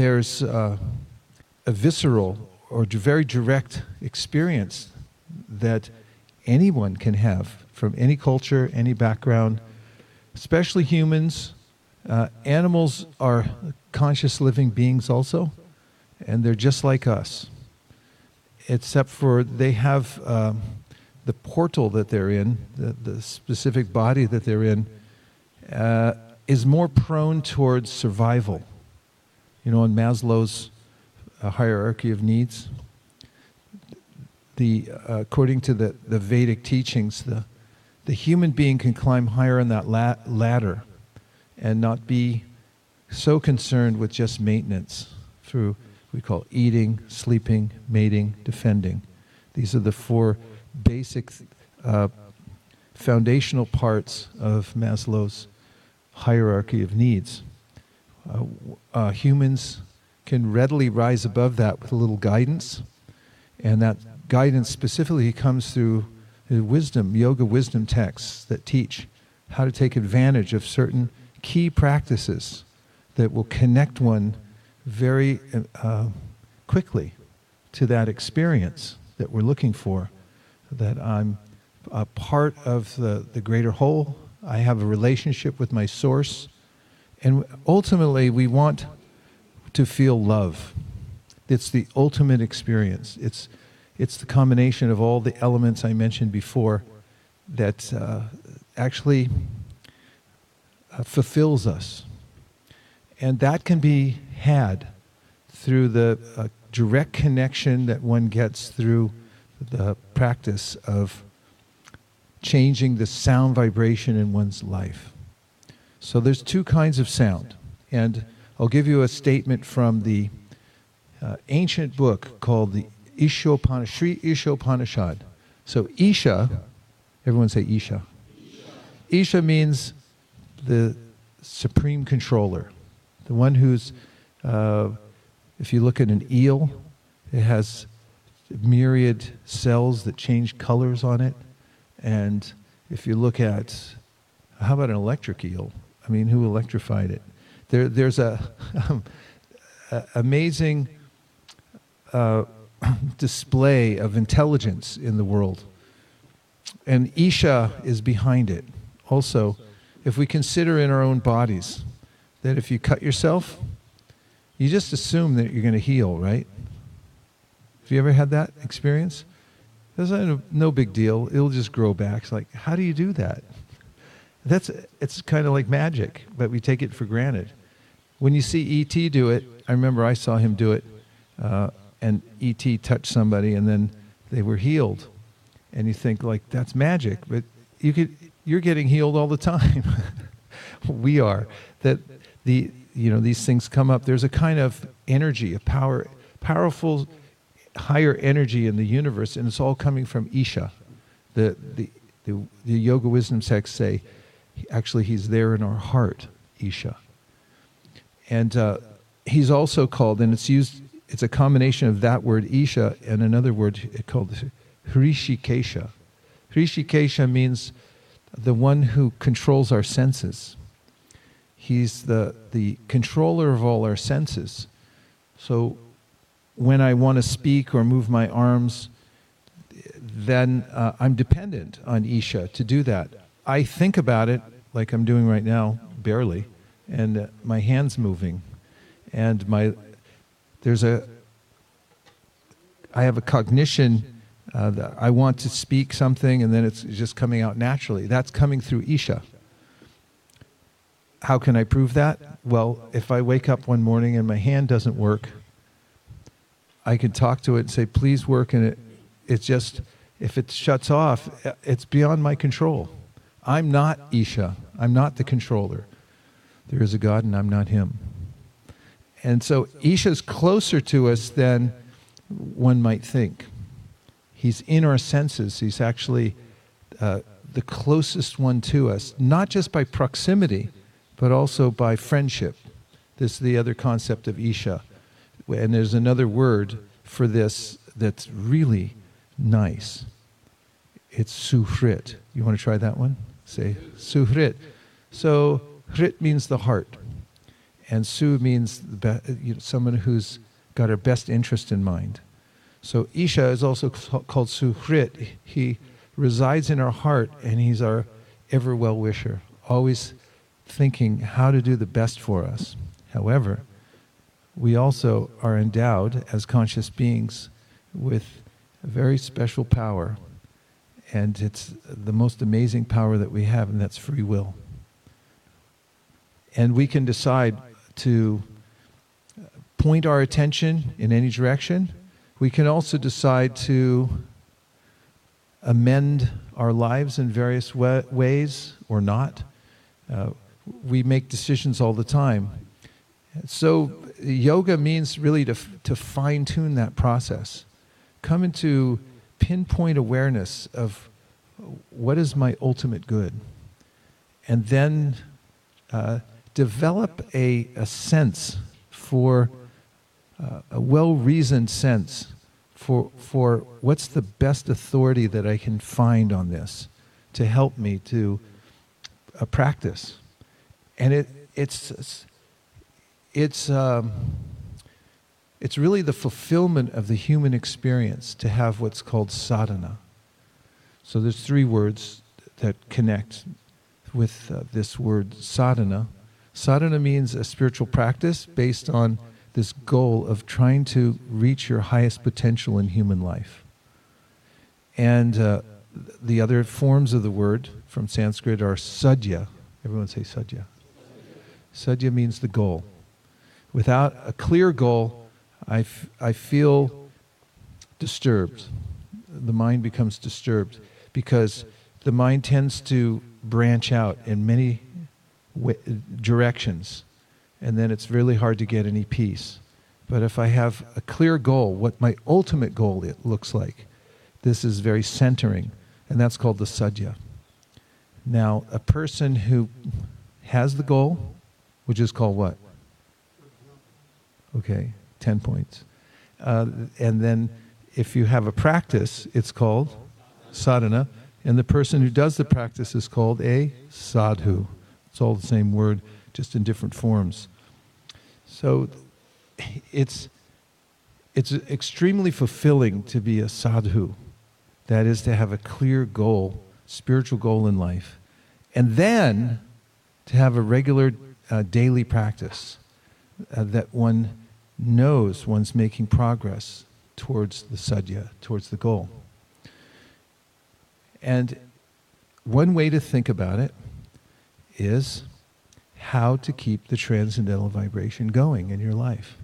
there's uh, a visceral or very direct experience that anyone can have from any culture, any background, especially humans. Uh, animals are conscious living beings also, and they're just like us, except for they have um, the portal that they're in, the, the specific body that they're in, uh, is more prone towards survival. You know, in Maslow's uh, hierarchy of needs, the, uh, according to the, the Vedic teachings, the, the human being can climb higher on that la- ladder and not be so concerned with just maintenance through we call eating, sleeping, mating, defending. These are the four basic uh, foundational parts of Maslow's hierarchy of needs. Uh, uh, humans can readily rise above that with a little guidance, and that guidance specifically comes through wisdom, yoga wisdom texts that teach how to take advantage of certain key practices that will connect one very uh, quickly to that experience that we're looking for. That I'm a part of the, the greater whole. I have a relationship with my source. And ultimately, we want to feel love. It's the ultimate experience. It's, it's the combination of all the elements I mentioned before that uh, actually uh, fulfills us. And that can be had through the uh, direct connection that one gets through the practice of changing the sound vibration in one's life. So there's two kinds of sound. And I'll give you a statement from the uh, ancient book called the Ishopanishad, Sri Ishopanishad. So Isha, everyone say Isha. Isha means the supreme controller, the one who's, uh, if you look at an eel, it has myriad cells that change colors on it. And if you look at, how about an electric eel? I mean, who electrified it? There, there's a, um, a amazing uh, display of intelligence in the world. And Isha is behind it. Also, if we consider in our own bodies that if you cut yourself, you just assume that you're going to heal, right? Have you ever had that experience? That's no big deal. It'll just grow back. It's like, how do you do that? That's it's kind of like magic, but we take it for granted. When you see ET do it, I remember I saw him do it, uh, and ET touched somebody, and then they were healed, and you think like that's magic, but you could you're getting healed all the time. we are that the you know these things come up. There's a kind of energy, a power, powerful, higher energy in the universe, and it's all coming from Isha. The the the, the yoga wisdom texts say actually he's there in our heart, Isha. And uh, he's also called, and it's used, it's a combination of that word Isha and another word called Hrishikesha. Hrishikesha means the one who controls our senses. He's the, the controller of all our senses. So when I want to speak or move my arms, then uh, I'm dependent on Isha to do that. I think about it like I'm doing right now, barely, and uh, my hands moving, and my there's a I have a cognition uh, that I want to speak something, and then it's just coming out naturally. That's coming through Isha. How can I prove that? Well, if I wake up one morning and my hand doesn't work, I can talk to it and say, "Please work," and it it's just if it shuts off, it's beyond my control. I'm not Isha. I'm not the controller. There is a God and I'm not him. And so Isha's closer to us than one might think. He's in our senses. He's actually uh, the closest one to us, not just by proximity, but also by friendship. This is the other concept of Isha. And there's another word for this that's really nice. It's suhrit. You want to try that one? Say suhrit. So hrit means the heart. And Su means be, you know, someone who's got our best interest in mind. So Isha is also called Suhrit. He resides in our heart and he's our ever well wisher, always thinking how to do the best for us. However, we also are endowed as conscious beings with a very special power, and it's the most amazing power that we have, and that's free will. And we can decide to point our attention in any direction. We can also decide to amend our lives in various wa- ways or not. Uh, we make decisions all the time. So, yoga means really to, to fine tune that process. Come into pinpoint awareness of what is my ultimate good. And then uh, develop a, a sense for uh, a well reasoned sense for, for what's the best authority that I can find on this to help me to uh, practice. And it, it's, it's, um, it's really the fulfillment of the human experience to have what's called sadhana. So there's three words that connect with uh, this word sadhana. Sadhana means a spiritual practice based on this goal of trying to reach your highest potential in human life. And uh, the other forms of the word from Sanskrit are sadhya. Everyone say sadhya. Sadhya means the goal. Without a clear goal, I, f- I feel disturbed. The mind becomes disturbed because the mind tends to branch out in many w- directions, and then it's really hard to get any peace. But if I have a clear goal, what my ultimate goal it looks like, this is very centering, and that's called the sadhya. Now, a person who has the goal, which is called what? Okay, 10 points. Uh, and then if you have a practice, it's called sadhana. And the person who does the practice is called a sadhu. It's all the same word, just in different forms. So it's, it's extremely fulfilling to be a sadhu. That is to have a clear goal, spiritual goal in life. And then to have a regular uh, daily practice uh, that one knows one's making progress towards the sadhya, towards the goal. And one way to think about it is how to keep the transcendental vibration going in your life.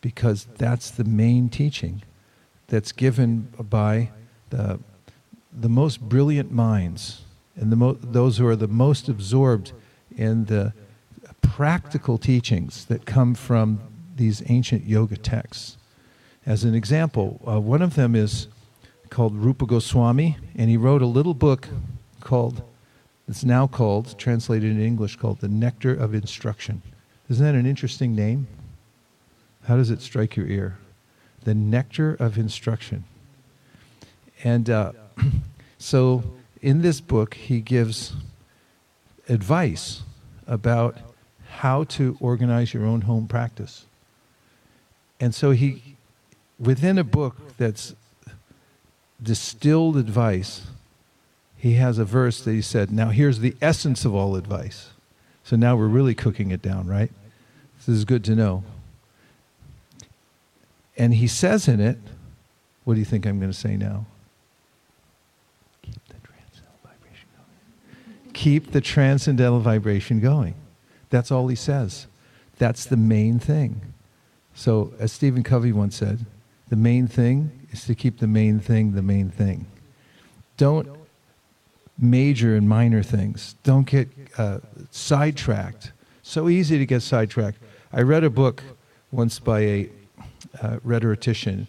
Because that's the main teaching that's given by the, the most brilliant minds and the mo- those who are the most absorbed in the practical teachings that come from these ancient yoga texts. As an example, uh, one of them is called Rupa Goswami, and he wrote a little book called, it's now called, translated in English, called The Nectar of Instruction. Isn't that an interesting name? How does it strike your ear? The Nectar of Instruction. And uh, so in this book, he gives advice about how to organize your own home practice. And so he, within a book that's distilled advice, he has a verse that he said, Now here's the essence of all advice. So now we're really cooking it down, right? This is good to know. And he says in it, what do you think I'm going to say now? Keep the transcendental vibration going. Keep the transcendental vibration going. That's all he says. That's the main thing. So, as Stephen Covey once said, the main thing is to keep the main thing the main thing. Don't major in minor things. Don't get uh, sidetracked. So easy to get sidetracked. I read a book once by a uh, rhetorician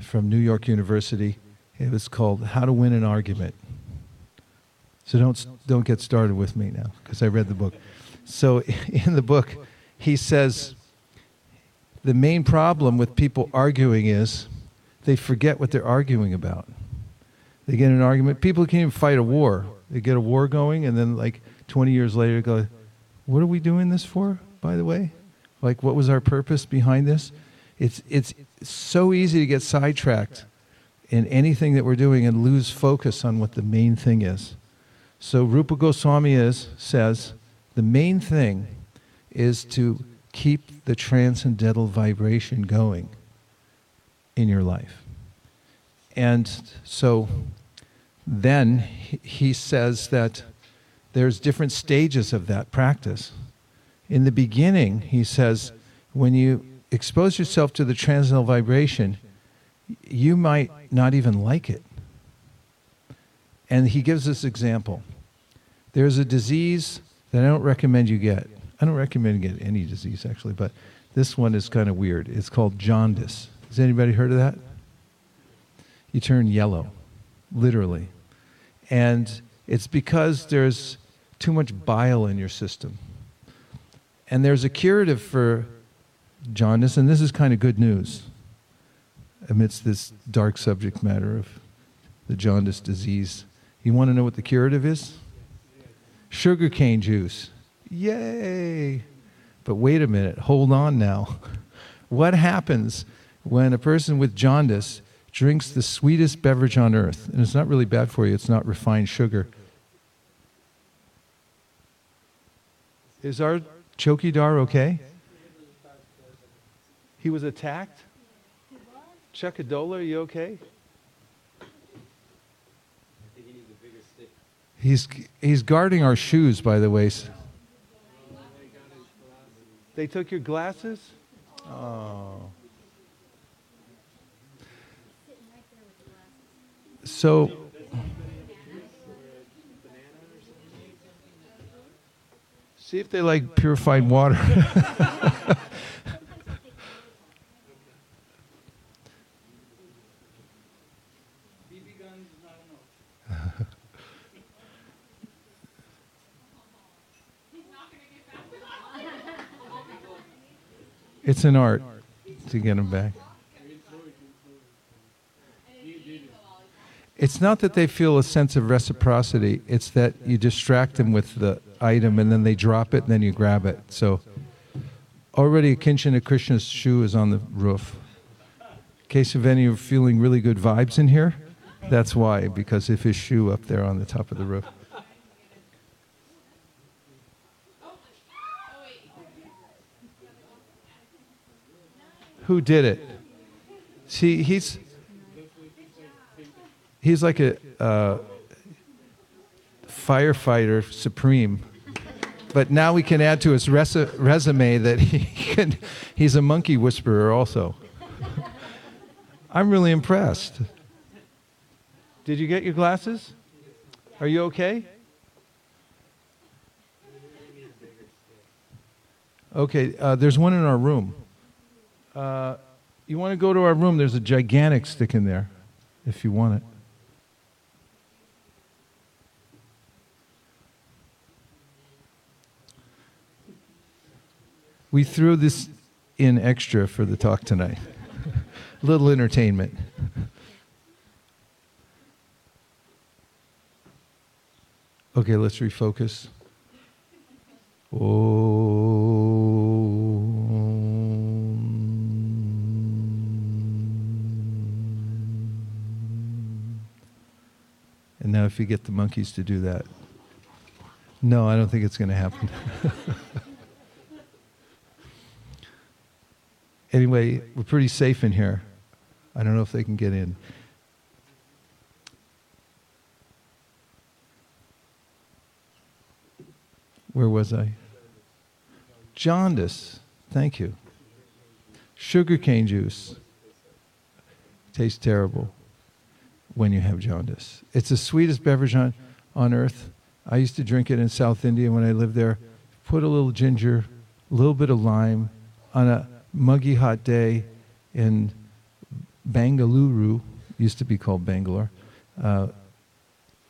from New York University. It was called How to Win an Argument. So don't, don't get started with me now because I read the book. So in the book, he says, the main problem with people arguing is they forget what they're arguing about. They get an argument. People can't even fight a war. They get a war going, and then, like 20 years later, go, What are we doing this for, by the way? Like, what was our purpose behind this? It's, it's so easy to get sidetracked in anything that we're doing and lose focus on what the main thing is. So Rupa Goswami is, says the main thing is to keep the transcendental vibration going in your life. And so then he says that there's different stages of that practice. In the beginning, he says, when you expose yourself to the transcendental vibration, you might not even like it. And he gives this example. There's a disease that I don't recommend you get. I don't recommend you get any disease, actually, but this one is kind of weird. It's called jaundice. Has anybody heard of that? You turn yellow, literally. And it's because there's too much bile in your system. And there's a curative for jaundice, and this is kind of good news amidst this dark subject matter of the jaundice disease. You want to know what the curative is? Sugarcane juice. Yay! But wait a minute, hold on now. What happens when a person with jaundice drinks the sweetest beverage on earth? And it's not really bad for you, it's not refined sugar. Is our Chokidar okay? He was attacked? Chakadola, are you okay? He's, he's guarding our shoes, by the way. They took your glasses? Oh. So, see if they like purified water. It's an art to get them back. It's not that they feel a sense of reciprocity, it's that you distract them with the item and then they drop it and then you grab it. So already a Kinshana Krishna's shoe is on the roof. In case of any of feeling really good vibes in here, that's why, because if his shoe up there on the top of the roof. Who did it. See, he's he's like a uh, firefighter supreme. But now we can add to his res- resume that he can, he's a monkey whisperer also. I'm really impressed. Did you get your glasses? Are you okay? Okay, uh, there's one in our room. Uh, you want to go to our room? There's a gigantic stick in there if you want it. We threw this in extra for the talk tonight. a little entertainment. Okay, let's refocus. Oh. And now, if you get the monkeys to do that, no, I don't think it's going to happen. anyway, we're pretty safe in here. I don't know if they can get in. Where was I? Jaundice. Thank you. Sugarcane juice. Tastes terrible when you have jaundice. It's the sweetest beverage on, on earth. I used to drink it in South India when I lived there. Put a little ginger, a little bit of lime on a muggy hot day in Bengaluru, used to be called Bangalore. Uh,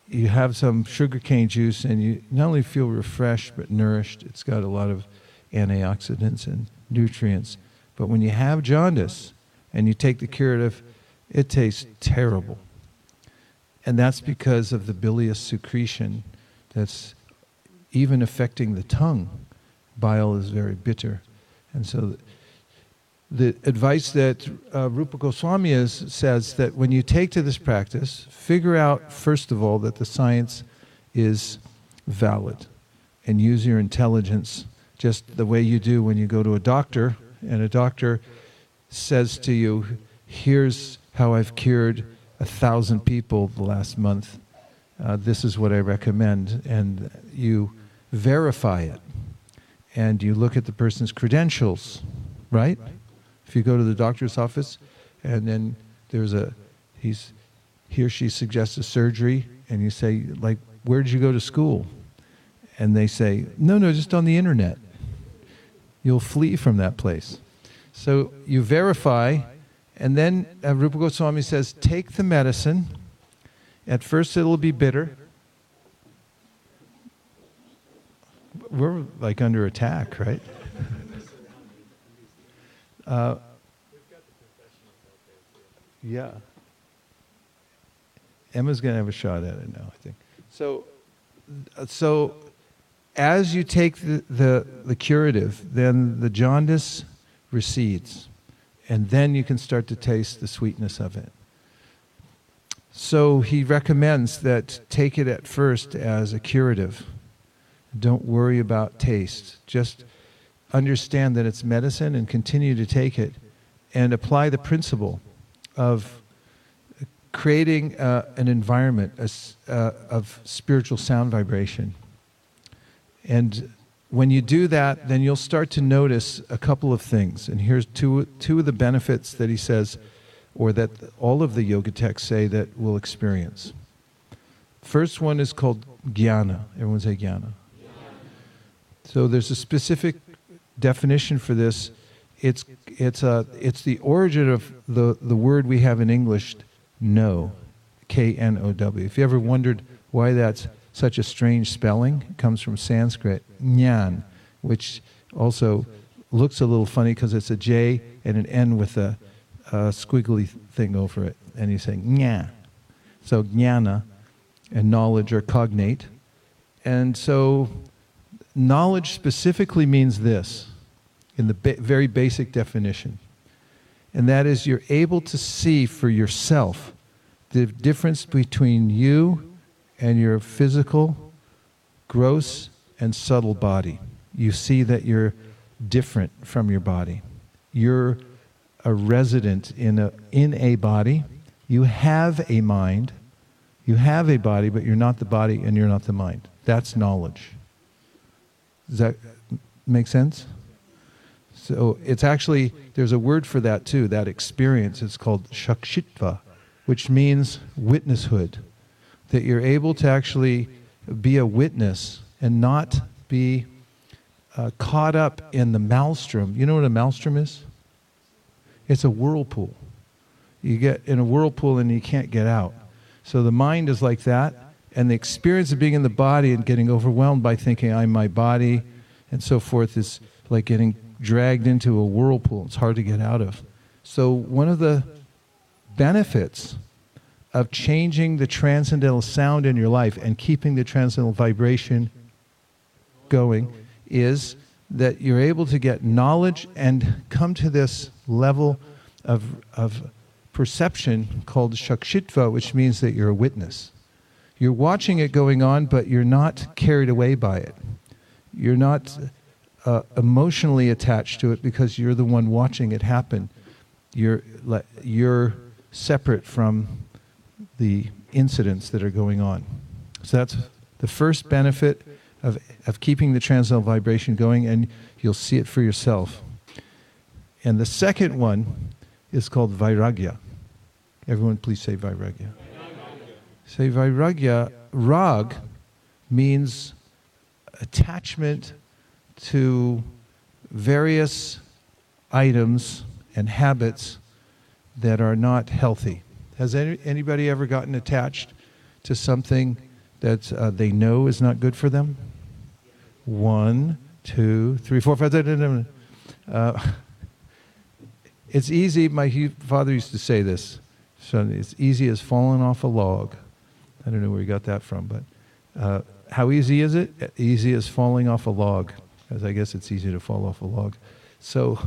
you have some sugarcane juice and you not only feel refreshed but nourished. It's got a lot of antioxidants and nutrients. But when you have jaundice and you take the curative, it tastes terrible. And that's because of the bilious secretion that's even affecting the tongue. Bile is very bitter. And so the advice that uh, Rupa Goswami is, says that when you take to this practice, figure out, first of all, that the science is valid and use your intelligence just the way you do when you go to a doctor and a doctor says to you, Here's how I've cured a thousand people the last month. Uh, this is what I recommend. And you verify it. And you look at the person's credentials, right? If you go to the doctor's office and then there's a, he's, he or she suggests a surgery and you say, like, where did you go to school? And they say, no, no, just on the internet. You'll flee from that place. So you verify, and then uh, Rupa Goswami says, take the medicine. At first it'll be bitter. We're like under attack, right? Uh, yeah. Emma's going to have a shot at it now, I think. So, uh, so as you take the, the, the curative, then the jaundice recedes. And then you can start to taste the sweetness of it. So he recommends that take it at first as a curative. Don't worry about taste. Just understand that it's medicine and continue to take it and apply the principle of creating uh, an environment uh, of spiritual sound vibration. And when you do that, then you'll start to notice a couple of things. And here's two, two of the benefits that he says, or that all of the yoga texts say that we'll experience. First one is called jnana. Everyone say jnana. So there's a specific definition for this, it's, it's, a, it's the origin of the, the word we have in English, know, K N O W. If you ever wondered why that's such a strange spelling, it comes from Sanskrit, nyan, which also looks a little funny because it's a J and an N with a, a squiggly thing over it. And you say nya. So jnana and knowledge are cognate. And so knowledge specifically means this in the ba- very basic definition. And that is you're able to see for yourself the difference between you and your physical, gross, and subtle body. You see that you're different from your body. You're a resident in a, in a body. You have a mind. You have a body, but you're not the body and you're not the mind. That's knowledge. Does that make sense? So it's actually, there's a word for that too, that experience. It's called shakshitva, which means witnesshood. That you're able to actually be a witness and not be uh, caught up in the maelstrom. You know what a maelstrom is? It's a whirlpool. You get in a whirlpool and you can't get out. So the mind is like that, and the experience of being in the body and getting overwhelmed by thinking I'm my body and so forth is like getting dragged into a whirlpool. It's hard to get out of. So, one of the benefits of changing the transcendental sound in your life and keeping the transcendental vibration going is that you're able to get knowledge and come to this level of, of perception called shakshitva, which means that you're a witness. You're watching it going on, but you're not carried away by it. You're not uh, emotionally attached to it because you're the one watching it happen. You're, you're separate from the incidents that are going on. So that's the first benefit of, of keeping the transcendental vibration going, and you'll see it for yourself. And the second one is called vairagya. Everyone, please say vairagya. Say vairagya. Rag means attachment to various items and habits that are not healthy. Has any, anybody ever gotten attached to something that uh, they know is not good for them? One, two, three, four, five. Uh, it's easy. My father used to say this. So it's easy as falling off a log. I don't know where he got that from, but uh, how easy is it? Easy as falling off a log as I guess it's easy to fall off a log. So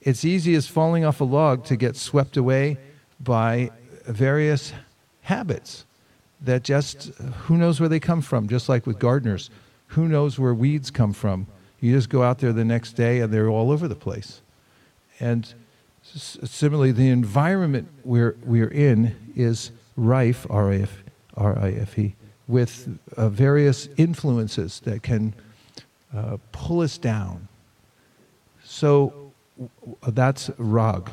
it's easy as falling off a log to get swept away by various habits that just, who knows where they come from, just like with gardeners. Who knows where weeds come from? You just go out there the next day and they're all over the place. And similarly, the environment we're, we're in is rife, R-I-F, R-I-F-E, with uh, various influences that can uh, pull us down. So that's rag.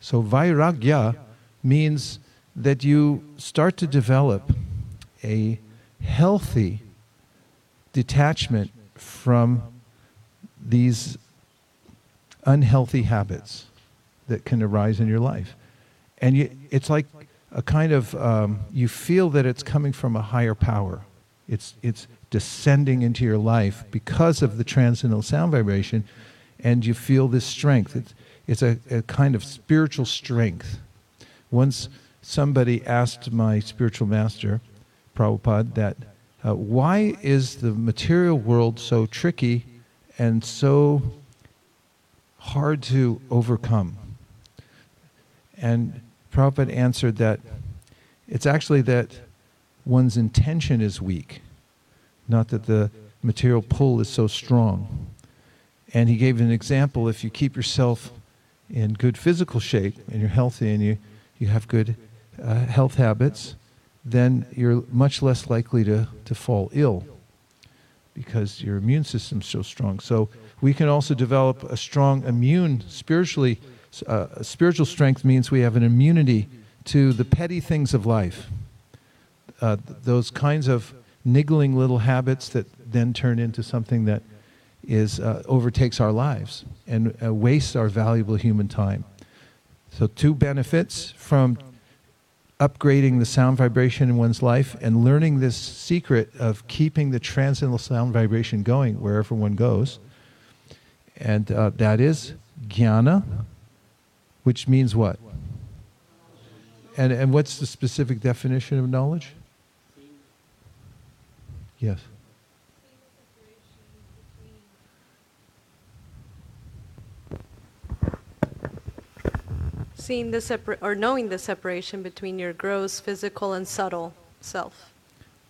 So vairagya means that you start to develop a healthy detachment from these unhealthy habits that can arise in your life. And you, it's like a kind of, um, you feel that it's coming from a higher power. It's, it's descending into your life because of the transcendental sound vibration, and you feel this strength. It's, it's a, a kind of spiritual strength. Once somebody asked my spiritual master, Prabhupada, that uh, why is the material world so tricky and so hard to overcome? And Prabhupada answered that it's actually that one's intention is weak, not that the material pull is so strong. And he gave an example if you keep yourself in good physical shape and you're healthy and you, you have good uh, health habits, then you're much less likely to, to fall ill because your immune system's so strong. So we can also develop a strong immune spiritually. Uh, spiritual strength means we have an immunity to the petty things of life. Uh, those kinds of niggling little habits that then turn into something that is uh, overtakes our lives and uh, wastes our valuable human time. So two benefits from upgrading the sound vibration in one's life and learning this secret of keeping the transcendental sound vibration going wherever one goes. And uh, that is jnana, which means what? And, and what's the specific definition of knowledge? Yes. Seeing the separ- or knowing the separation between your gross, physical, and subtle self.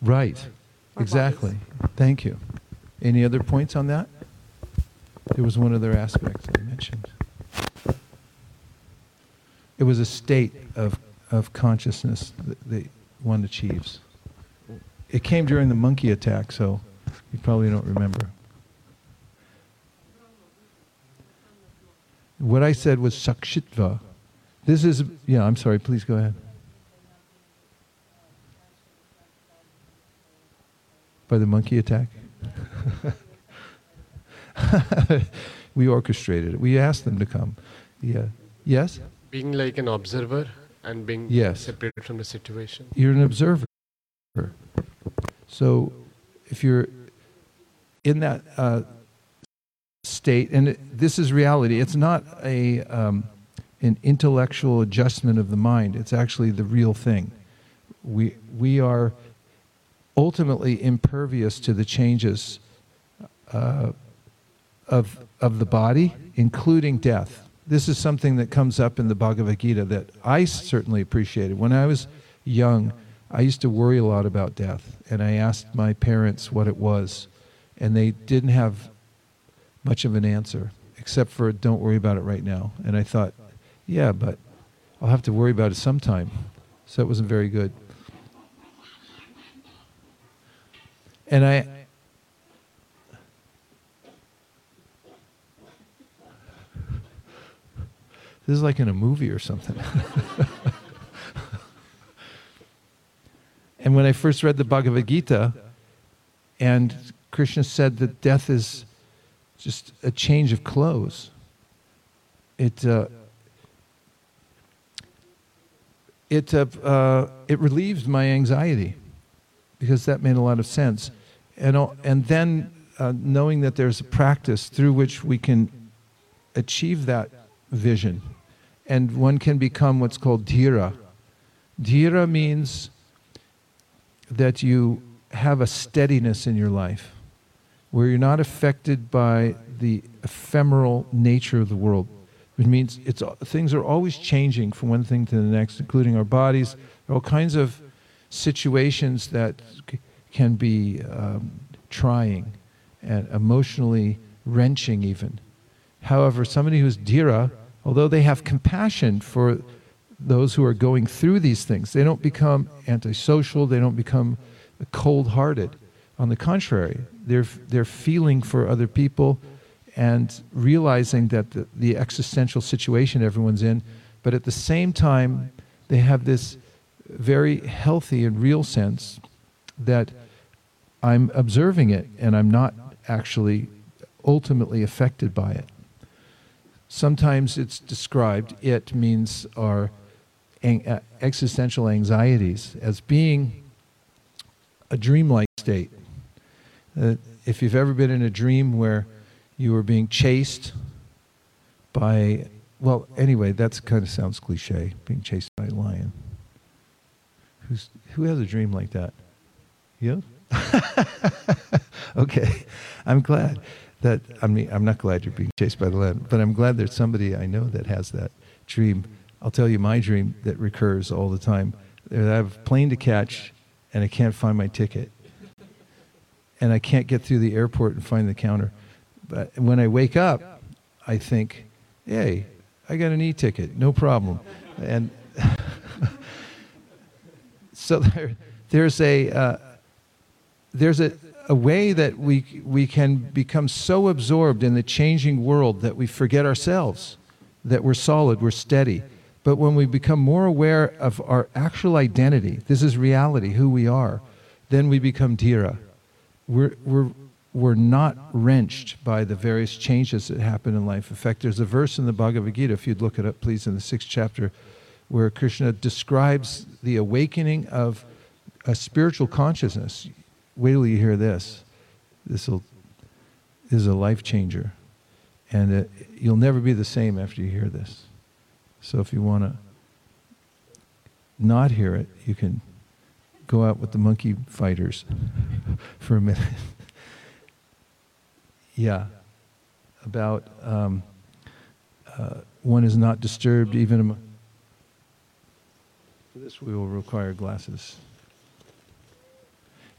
Right. Exactly. Bodies. Thank you. Any other points on that? There was one other aspect I mentioned. It was a state of, of consciousness that, that one achieves. It came during the monkey attack, so you probably don't remember. What I said was sakshitva, this is, yeah, I'm sorry, please go ahead. By the monkey attack? we orchestrated it. We asked them to come. Yeah. Yes? Being like an observer and being yes. separated from the situation. You're an observer. So if you're in that uh, state, and it, this is reality, it's not a. Um, an intellectual adjustment of the mind. It's actually the real thing. We, we are ultimately impervious to the changes uh, of, of the body, including death. This is something that comes up in the Bhagavad Gita that I certainly appreciated. When I was young, I used to worry a lot about death, and I asked my parents what it was, and they didn't have much of an answer, except for don't worry about it right now. And I thought, yeah, but I'll have to worry about it sometime. So it wasn't very good. And I. This is like in a movie or something. and when I first read the Bhagavad Gita, and Krishna said that death is just a change of clothes, it. Uh, it, uh, uh, it relieved my anxiety because that made a lot of sense. And, and then uh, knowing that there's a practice through which we can achieve that vision. And one can become what's called dhira. Dhira means that you have a steadiness in your life where you're not affected by the ephemeral nature of the world. Which means it's, things are always changing from one thing to the next, including our bodies. There are all kinds of situations that can be um, trying and emotionally wrenching, even. However, somebody who's dhira, although they have compassion for those who are going through these things, they don't become antisocial, they don't become cold hearted. On the contrary, they're, they're feeling for other people and realizing that the, the existential situation everyone's in, but at the same time, they have this very healthy and real sense that I'm observing it and I'm not actually ultimately affected by it. Sometimes it's described, it means our uh, existential anxieties, as being a dreamlike state. Uh, if you've ever been in a dream where you were being chased by, well, anyway, that kind of sounds cliche, being chased by a lion. Who's, who has a dream like that? You? okay, I'm glad that I mean I'm not glad you're being chased by the lion, but I'm glad there's somebody I know that has that dream. I'll tell you my dream that recurs all the time. I have a plane to catch, and I can't find my ticket, and I can't get through the airport and find the counter. But when I wake up, I think, "Hey, I got an e-ticket, no problem," and so there, there's a uh, there's a, a way that we, we can become so absorbed in the changing world that we forget ourselves, that we're solid, we're steady. But when we become more aware of our actual identity, this is reality, who we are, then we become dhira. We're, we're, we're not wrenched by the various changes that happen in life. In fact, there's a verse in the Bhagavad Gita, if you'd look it up, please, in the sixth chapter, where Krishna describes the awakening of a spiritual consciousness wait till you hear this. This is a life changer, and it, you'll never be the same after you hear this. So if you want to not hear it, you can go out with the monkey fighters for a minute. Yeah, about um, uh, one is not disturbed even. For this, we will require glasses.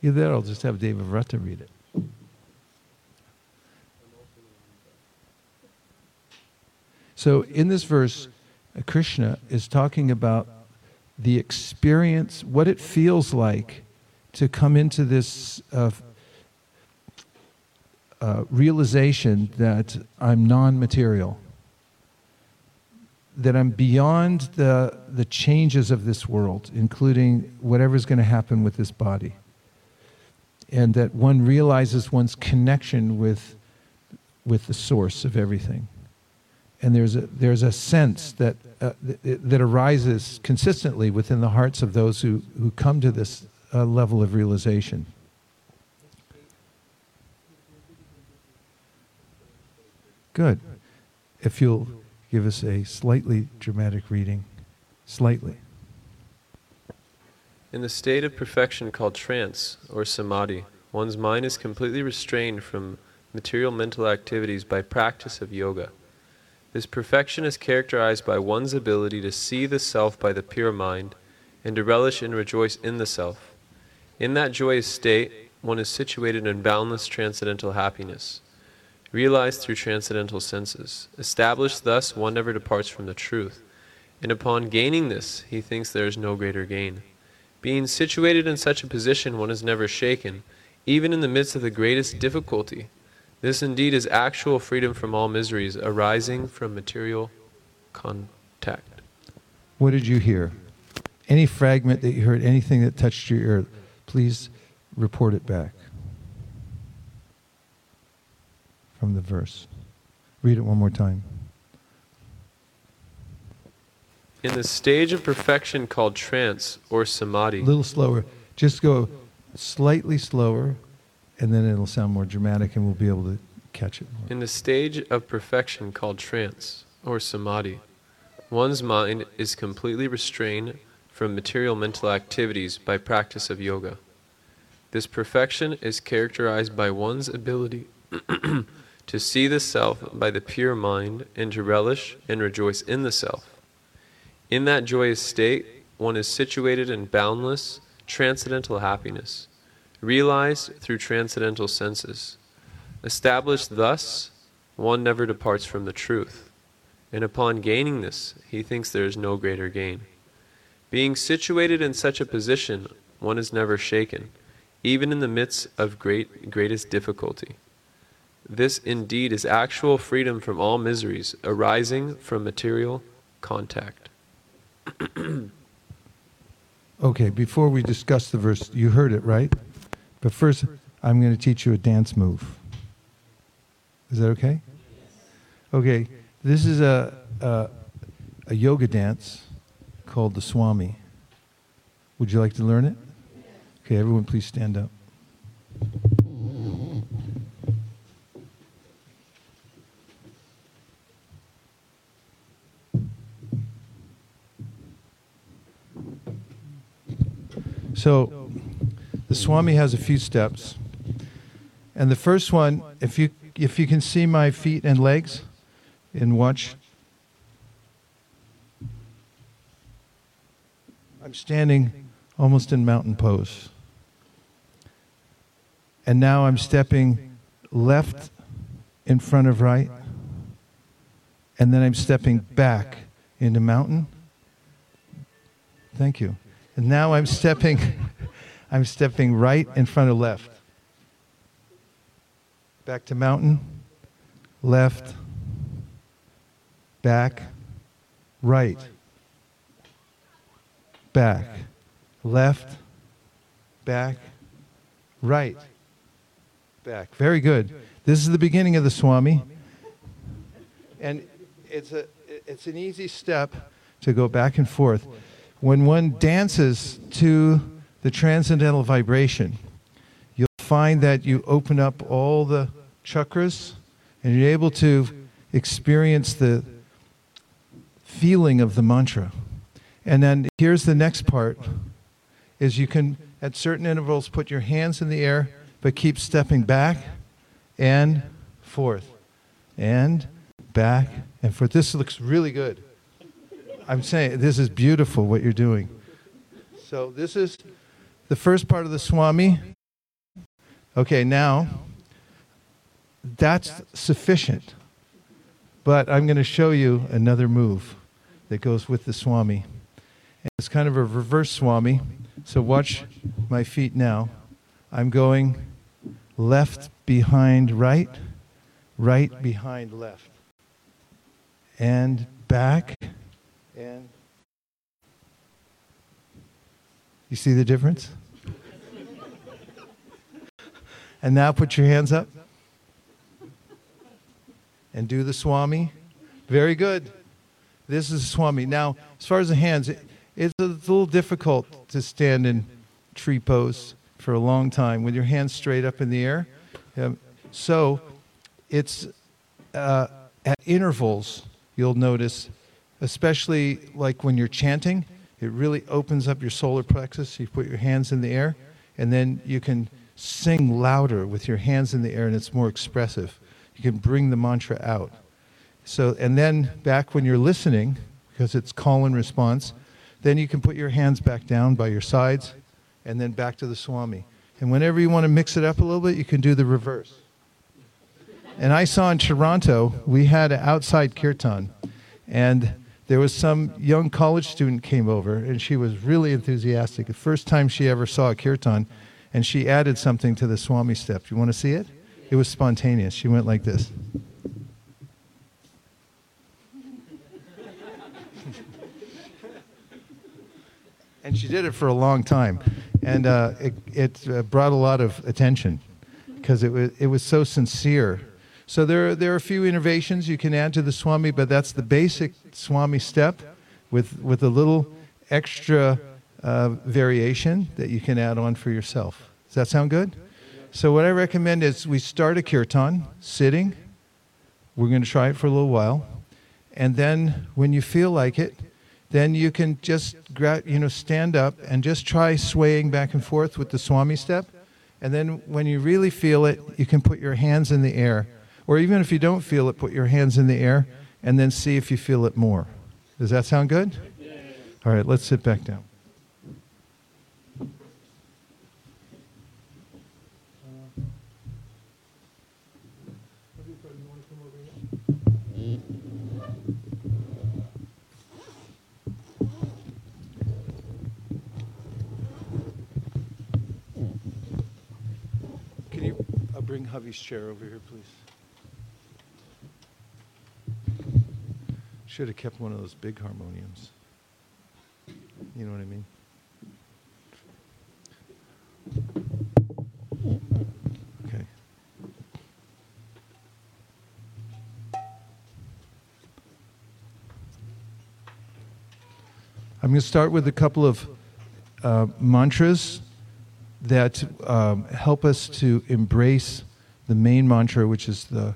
Either that, I'll just have Devavrata read it. So in this verse, Krishna is talking about the experience, what it feels like to come into this uh, uh, realization that I'm non material, that I'm beyond the, the changes of this world, including whatever's going to happen with this body and that one realizes one's connection with, with the source of everything. And there's a, there's a sense that, uh, that arises consistently within the hearts of those who, who come to this uh, level of realization. Good. If you'll give us a slightly dramatic reading, slightly. In the state of perfection called trance or samadhi, one's mind is completely restrained from material mental activities by practice of yoga. This perfection is characterized by one's ability to see the self by the pure mind and to relish and rejoice in the self. In that joyous state, one is situated in boundless transcendental happiness, realized through transcendental senses. Established thus, one never departs from the truth, and upon gaining this, he thinks there is no greater gain. Being situated in such a position, one is never shaken, even in the midst of the greatest difficulty. This indeed is actual freedom from all miseries arising from material contact. What did you hear? Any fragment that you heard, anything that touched your ear, please report it back from the verse. Read it one more time. In the stage of perfection called trance or samadhi. A little slower. Just go slightly slower, and then it'll sound more dramatic, and we'll be able to catch it. More. In the stage of perfection called trance or samadhi, one's mind is completely restrained from material mental activities by practice of yoga. This perfection is characterized by one's ability to see the self by the pure mind, and to relish and rejoice in the self. In that joyous state, one is situated in boundless, transcendental happiness, realized through transcendental senses. Established thus, one never departs from the truth, and upon gaining this, he thinks there is no greater gain. Being situated in such a position, one is never shaken, even in the midst of great greatest difficulty. This indeed is actual freedom from all miseries arising from material contact. okay, before we discuss the verse, you heard it, right? But first, I'm going to teach you a dance move. Is that okay? Okay, this is a, a, a yoga dance called the Swami. Would you like to learn it? Okay, everyone, please stand up. So, the Swami has a few steps. And the first one, if you, if you can see my feet and legs, and watch. I'm standing almost in mountain pose. And now I'm stepping left in front of right. And then I'm stepping back into mountain. Thank you. And now I'm stepping I'm stepping right in front of left. Back to mountain. Left. Back. Right. Back. Left. Back. Right. Back. Very good. This is the beginning of the Swami. And it's, a, it's an easy step to go back and forth when one dances to the transcendental vibration, you'll find that you open up all the chakras and you're able to experience the feeling of the mantra. And then here's the next part is you can at certain intervals put your hands in the air but keep stepping back and forth and back and forth. This looks really good. I'm saying this is beautiful what you're doing. So this is the first part of the Swami. Okay, now that's sufficient. But I'm going to show you another move that goes with the Swami. And it's kind of a reverse Swami. So watch my feet now. I'm going left behind right, right behind left, and back and you see the difference? and now put your hands up and do the Swami. Very good. This is Swami. Now, as far as the hands, it, it's a little difficult to stand in tree pose for a long time with your hands straight up in the air. Um, so, it's uh, at intervals, you'll notice especially like when you're chanting. It really opens up your solar plexus. You put your hands in the air, and then you can sing louder with your hands in the air, and it's more expressive. You can bring the mantra out. So, and then back when you're listening, because it's call and response, then you can put your hands back down by your sides, and then back to the Swami. And whenever you want to mix it up a little bit, you can do the reverse. And I saw in Toronto, we had an outside kirtan, and there was some young college student came over and she was really enthusiastic. The first time she ever saw a kirtan and she added something to the swami step. You want to see it? It was spontaneous. She went like this. And she did it for a long time. And uh, it, it uh, brought a lot of attention because it was, it was so sincere so there, there are a few innovations you can add to the Swami, but that's the basic Swami step with, with a little extra uh, variation that you can add on for yourself. Does that sound good? So what I recommend is we start a kirtan sitting. We're going to try it for a little while. And then when you feel like it, then you can just you know stand up and just try swaying back and forth with the Swami step. And then when you really feel it, you can put your hands in the air Or even if you don't feel it, put your hands in the air and then see if you feel it more. Does that sound good? All right, let's sit back down. Can you uh, bring Javi's chair over here, please? Should have kept one of those big harmoniums. You know what I mean? Okay. I'm going to start with a couple of uh, mantras that um, help us to embrace the main mantra, which is the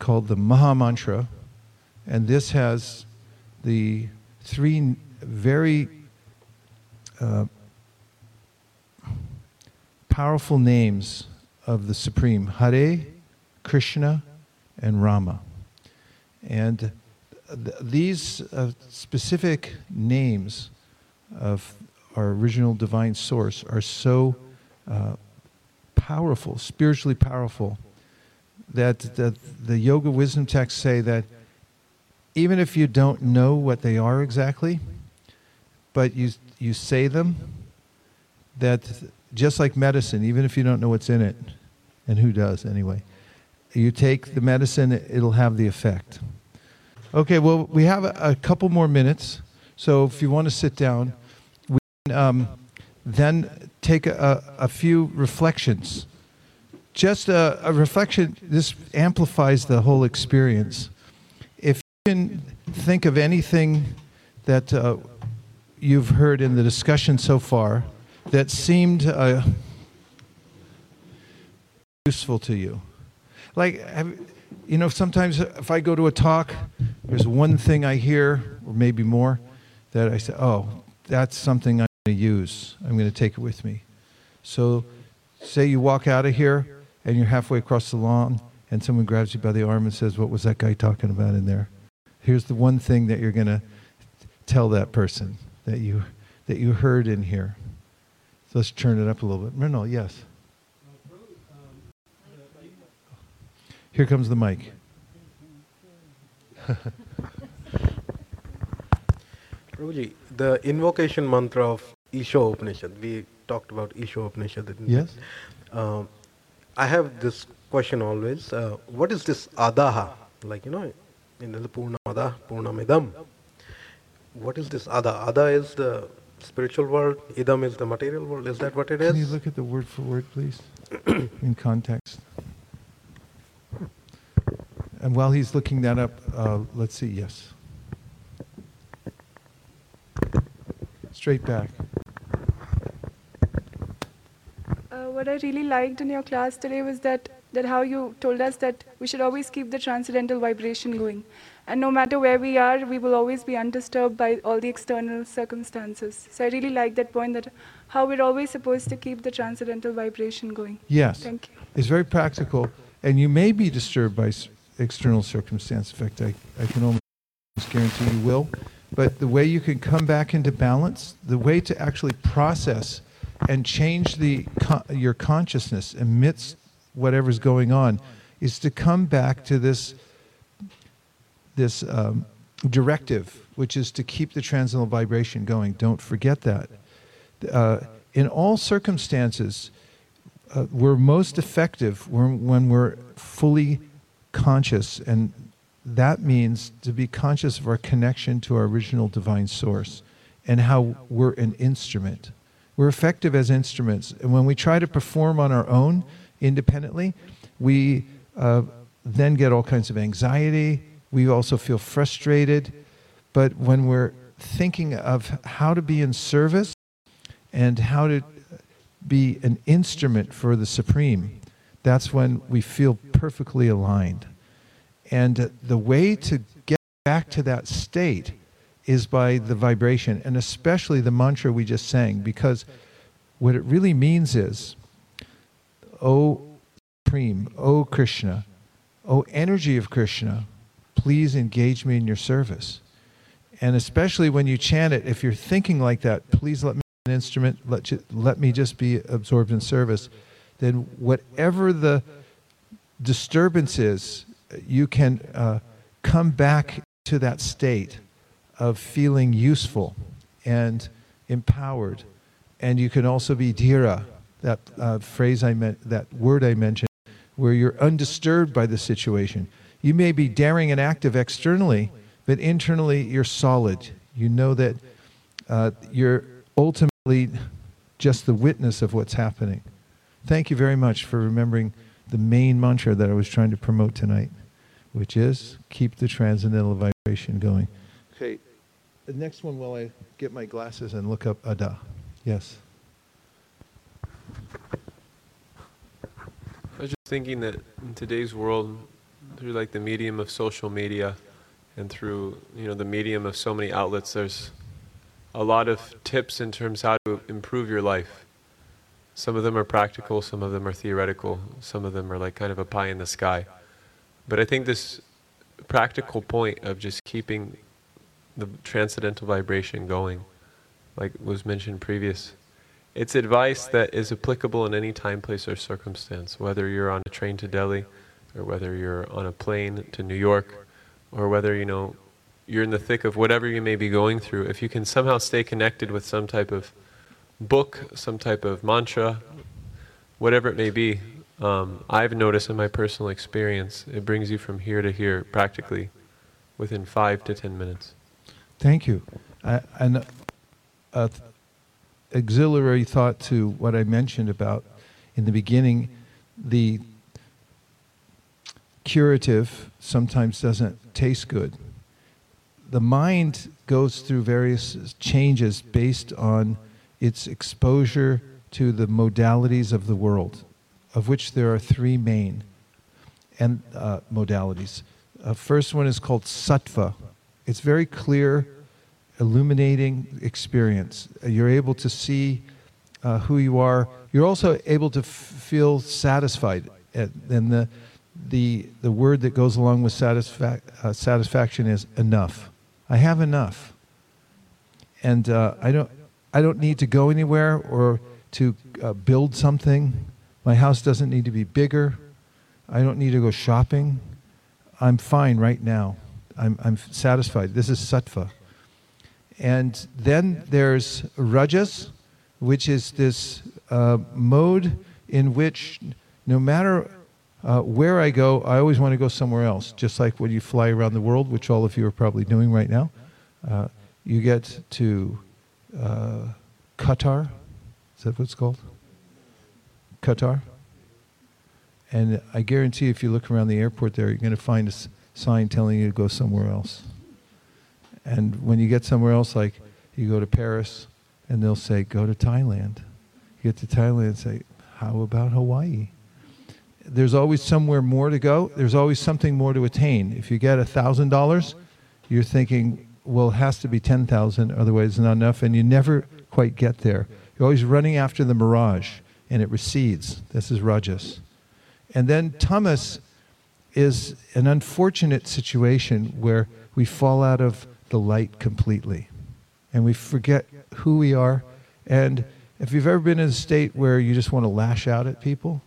called the Maha Mantra, and this has the three very uh, powerful names of the Supreme Hare, Krishna, and Rama. And th- these uh, specific names of our original divine source are so uh, powerful, spiritually powerful, that the, the yoga wisdom texts say that even if you don't know what they are exactly, but you, you say them, that just like medicine, even if you don't know what's in it, and who does anyway, you take the medicine, it'll have the effect. Okay, well, we have a, a couple more minutes, so if you want to sit down, we can, um, then take a, a, few reflections. Just a, a reflection, this amplifies the whole experience. Think of anything that uh, you've heard in the discussion so far that seemed uh, useful to you? Like, have, you know, sometimes if I go to a talk, there's one thing I hear, or maybe more, that I say, oh, that's something I'm going to use. I'm going to take it with me. So, say you walk out of here and you're halfway across the lawn, and someone grabs you by the arm and says, What was that guy talking about in there? Here's the one thing that you're going to tell that person that you, that you heard in here. So let's turn it up a little bit. Mrinal, yes. Here comes the mic. Prabhuji, the invocation mantra of Isho Upanishad, we talked about Isho Upanishad. Yes. Um, I have this question always. Uh, what is this adaha? Like, you know, in the Purnamada, Purnamidam. What is this ada? Ada is the spiritual world, idam is the material world. Is that what it is? Can you look at the word for word, please, in context? And while he's looking that up, uh, let's see, yes. Straight back. Uh, what I really liked in your class today was that, that how you told us that we should always keep the transcendental vibration going. And no matter where we are, we will always be undisturbed by all the external circumstances. So I really like that point that how we're always supposed to keep the transcendental vibration going. Yes. Thank you. It's very practical. And you may be disturbed by external circumstance. In fact, I, I can almost guarantee you will. But the way you can come back into balance, the way to actually process and change the your consciousness amidst whatever's going on is to come back to this this um, directive, which is to keep the transcendental vibration going. Don't forget that. Uh, in all circumstances, uh, we're most effective when, when we're fully conscious, and that means to be conscious of our connection to our original divine source and how we're an instrument. We're effective as instruments, and when we try to perform on our own independently, we uh, then get all kinds of anxiety, we also feel frustrated. But when we're thinking of how to be in service and how to be an instrument for the Supreme, that's when we feel perfectly aligned. And the way to get back to that state is by the vibration, and especially the mantra we just sang, because what it really means is, O Supreme, O Krishna, O energy of Krishna, please engage me in your service. And especially when you chant it, if you're thinking like that, please let me an instrument, let, you, let me just be absorbed in service. Then whatever the disturbance is, you can uh, come back to that state of feeling useful and empowered. And you can also be dhira, that uh, phrase I meant, that word I mentioned, where you're undisturbed by the situation. You may be daring and active externally, but internally you're solid. You know that uh, you're ultimately just the witness of what's happening. Thank you very much for remembering the main mantra that I was trying to promote tonight, which is keep the transcendental vibration going. Okay, the next one while I get my glasses and look up Ada. Yes. I was just thinking that in today's world, through like the medium of social media and through you know the medium of so many outlets, there's a lot of tips in terms of how to improve your life. Some of them are practical, some of them are theoretical, some of them are like kind of a pie in the sky. But I think this practical point of just keeping the transcendental vibration going, like was mentioned previous, it's advice that is applicable in any time, place, or circumstance, whether you're on a train to Delhi, or whether you're on a plane to New York, or whether, you know, you're in the thick of whatever you may be going through. If you can somehow stay connected with some type of book, some type of mantra, whatever it may be, um, I've noticed in my personal experience, it brings you from here to here practically within five to ten minutes. Thank you. And uh, auxiliary thought to what I mentioned about in the beginning, the curative sometimes doesn't taste good. The mind goes through various changes based on its exposure to the modalities of the world, of which there are three main and uh, modalities. Uh, first one is called sattva. It's very clear illuminating experience. You're able to see uh, who you are. You're also able to f- feel satisfied. At, and the, the, the word that goes along with satisfa- uh, satisfaction is enough. I have enough. And uh, I, don't, I don't need to go anywhere or to uh, build something. My house doesn't need to be bigger. I don't need to go shopping. I'm fine right now. I'm, I'm satisfied. This is sattva. And then there's rajas, which is this uh, mode in which no matter uh, where I go, I always want to go somewhere else. Just like when you fly around the world, which all of you are probably doing right now. Uh, you get to uh, Qatar. Is that what it's called? Qatar. And I guarantee if you look around the airport there, you're going to find a sign telling you to go somewhere else. And when you get somewhere else, like you go to Paris, and they'll say, go to Thailand. You get to Thailand and say, how about Hawaii? There's always somewhere more to go. There's always something more to attain. If you get $1,000, you're thinking, well, it has to be 10,000, otherwise it's not enough, and you never quite get there. You're always running after the mirage, and it recedes. This is Rajas. And then tamas is an unfortunate situation where we fall out of the light completely. And we forget who we are. And if you've ever been in a state where you just want to lash out at people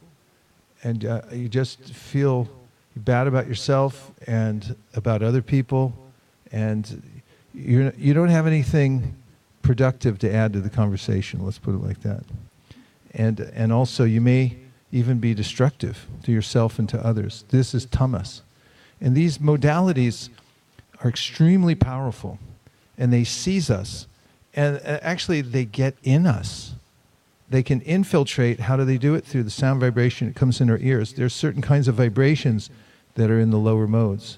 and uh, you just feel bad about yourself and about other people, and you're, you don't have anything productive to add to the conversation, let's put it like that. And, and also, you may even be destructive to yourself and to others. This is tamas. And these modalities are extremely powerful and they seize us. And actually, they get in us. They can infiltrate. How do they do it? Through the sound vibration that comes in our ears. There's certain kinds of vibrations that are in the lower modes.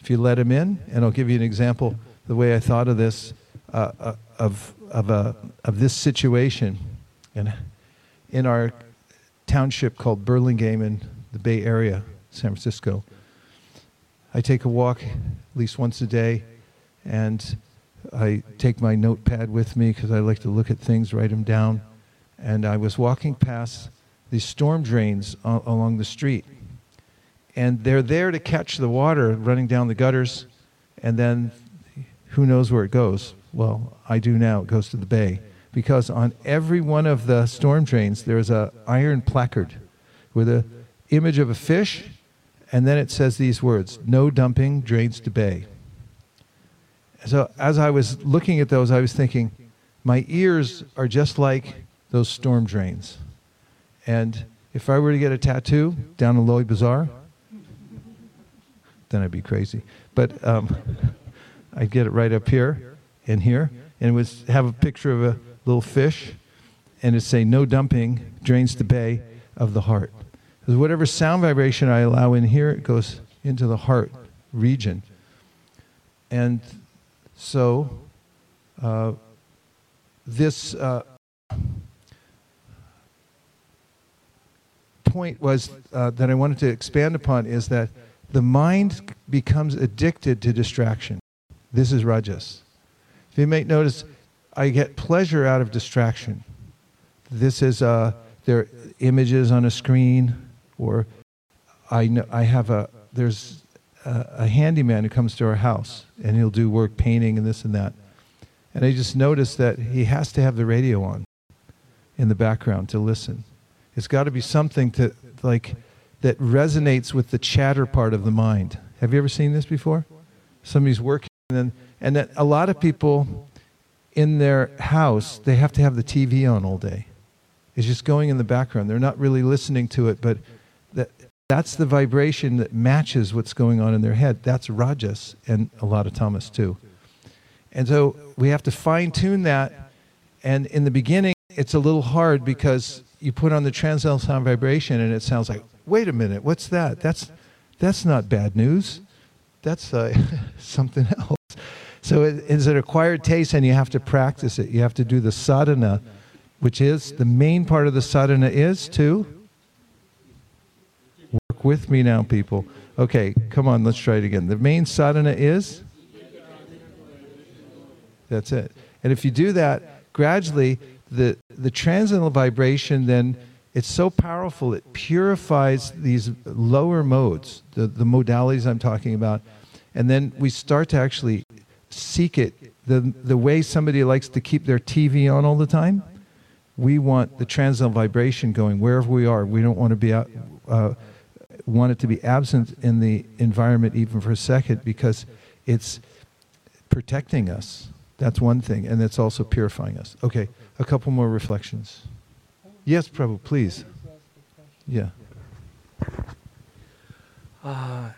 If you let them in, and I'll give you an example, the way I thought of this, uh, uh, of, of, uh, of this situation. And in our township called Burlingame in the Bay Area, San Francisco, I take a walk at least once a day, and I take my notepad with me because I like to look at things, write them down. And I was walking past these storm drains along the street. And they're there to catch the water running down the gutters, and then who knows where it goes? Well, I do now. It goes to the bay. Because on every one of the storm drains, there's a iron placard with a image of a fish, and then it says these words, no dumping, drains to bay. So as I was looking at those, I was thinking, my ears are just like those storm drains. And if I were to get a tattoo down in Loi Bazaar, then I'd be crazy. But um, I'd get it right up here and here, and it would have a picture of a little fish, and it'd say, No dumping, drains the bay of the heart. Because whatever sound vibration I allow in here, it goes into the heart region. And so, uh, this uh, point was uh, that I wanted to expand upon is that the mind becomes addicted to distraction. This is rajas. If you may notice, I get pleasure out of distraction. This is uh, there images on a screen, or I know I have a there's a, a handyman who comes to our house and he'll do work painting and this and that. And I just noticed that he has to have the radio on in the background to listen. It's got to be something to like that resonates with the chatter part of the mind. Have you ever seen this before? Somebody's working and then, and that a lot of people in their house they have to have the TV on all day. It's just going in the background. They're not really listening to it, but that's the vibration that matches what's going on in their head. That's rajas and a lot of tamas too. And so we have to fine tune that. And in the beginning, it's a little hard because you put on the transcendental sound vibration and it sounds like, wait a minute, what's that? That's, that's not bad news. That's uh, something else. So it is an acquired taste and you have to practice it. You have to do the sadhana, which is the main part of the sadhana is to work with me now, people. Okay, come on, let's try it again. The main sadhana is that's it. And if you do that, gradually the, the transcendental vibration then it's so powerful it purifies these lower modes, the, the modalities I'm talking about. And then we start to actually seek it the, the way somebody likes to keep their TV on all the time. We want the transcendental vibration going wherever we are. We don't want to be uh, want it to be absent in the environment even for a second because it's protecting us. That's one thing, and it's also purifying us. Okay, a couple more reflections. Yes, Prabhu, please. Yeah. Uh,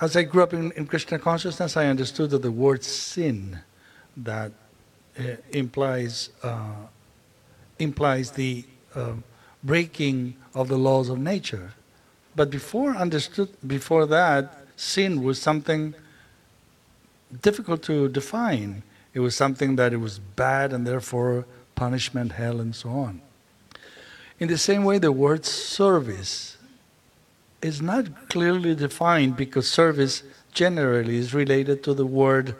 as I grew up in, in, Krishna consciousness, I understood that the word sin that uh, implies uh, implies the um, breaking of the laws of nature. But before understood, before that, sin was something difficult to define. It was something that it was bad and therefore punishment, hell, and so on. In the same way, the word service is not clearly defined because service generally is related to the word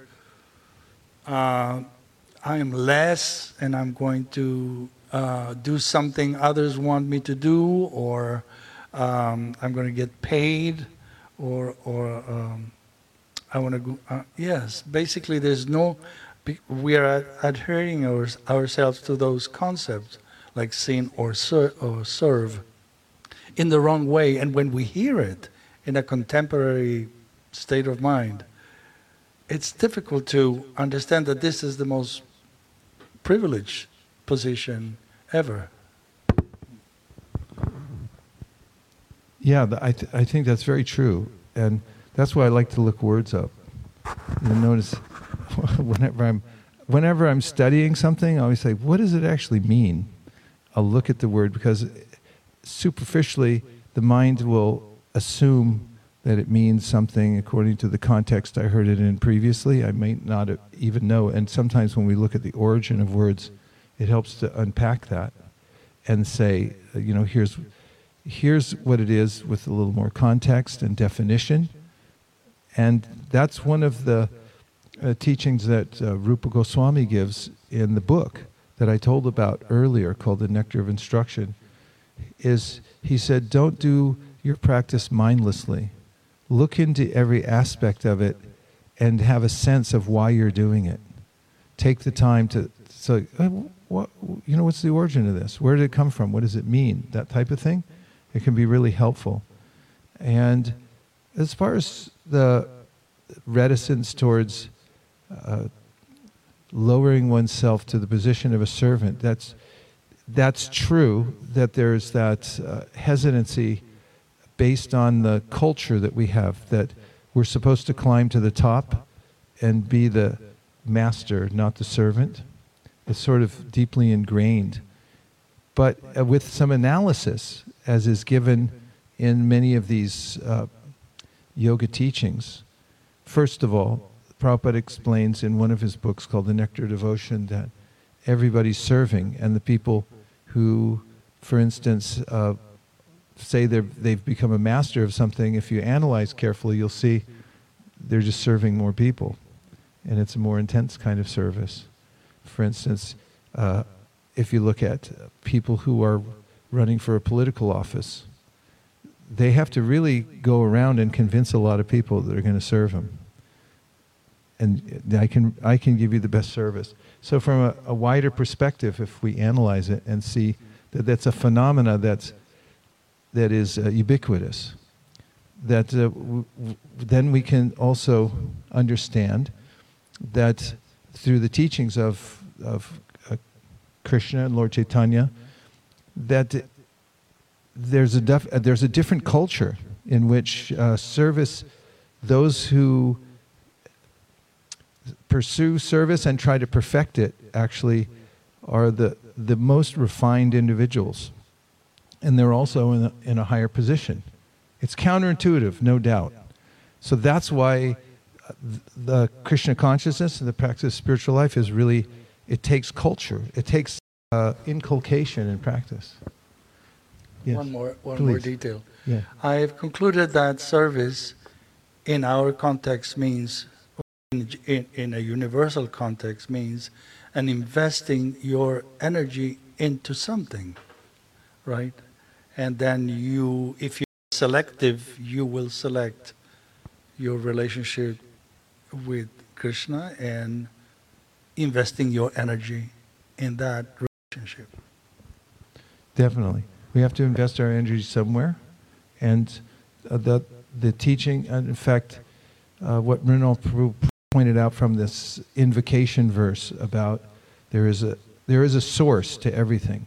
uh, I am less and I'm going to uh, do something others want me to do, or um, I'm going to get paid, or, or um, I want to go. Uh, yes, basically, there's no. We are adhering our, ourselves to those concepts like sin or, ser, or serve in the wrong way. And when we hear it in a contemporary state of mind, it's difficult to understand that this is the most privileged position ever. Yeah, I, th- I think that's very true. And that's why I like to look words up. You'll notice whenever I'm, whenever I'm studying something, I always say, what does it actually mean? I'll look at the word because superficially the mind will assume that it means something according to the context I heard it in previously. I may not even know. And sometimes when we look at the origin of words, it helps to unpack that and say, you know, here's, here's what it is with a little more context and definition. And that's one of the uh, teachings that uh, Rupa Goswami gives in the book that I told about earlier called The Nectar of Instruction is he said don't do your practice mindlessly. Look into every aspect of it and have a sense of why you're doing it. Take the time to, so, what, you know, what's the origin of this? Where did it come from? What does it mean? That type of thing. It can be really helpful. And as far as the reticence towards uh, lowering oneself to the position of a servant, that's, that's true that there's that uh, hesitancy based on the culture that we have, that we're supposed to climb to the top and be the master, not the servant. It's sort of deeply ingrained. But uh, with some analysis, as is given in many of these uh, yoga teachings, first of all, Prabhupada explains in one of his books called The Nectar Devotion that everybody's serving, and the people who, for instance, uh, say they've become a master of something, if you analyze carefully, you'll see they're just serving more people. And it's a more intense kind of service. For instance, uh, if you look at people who are running for a political office, they have to really go around and convince a lot of people that are going to serve them. And I can, I can give you the best service. So, from a, a wider perspective, if we analyze it and see that that's a phenomena that's that is uh, ubiquitous, that uh, w- w- then we can also understand that through the teachings of, of Krishna and Lord Chaitanya, that there's a, def- there's a different culture in which uh, service, those who pursue service and try to perfect it actually are the, the most refined individuals and they're also in a, in a higher position. It's counterintuitive, no doubt. So that's why uh, the Krishna consciousness and the practice of spiritual life is really, it takes culture, it takes uh, inculcation and practice. Yes. One more, one more detail. Yeah. I have concluded that service in our context means, in, in, in a universal context, means and investing your energy into something, right? and then you, if you're selective, you will select your relationship with Krishna and investing your energy in that relationship. Definitely. We have to invest our energy somewhere. And uh, the, the teaching, and in fact, uh, what Mrinal pointed out from this invocation verse about there is a, there is a source to everything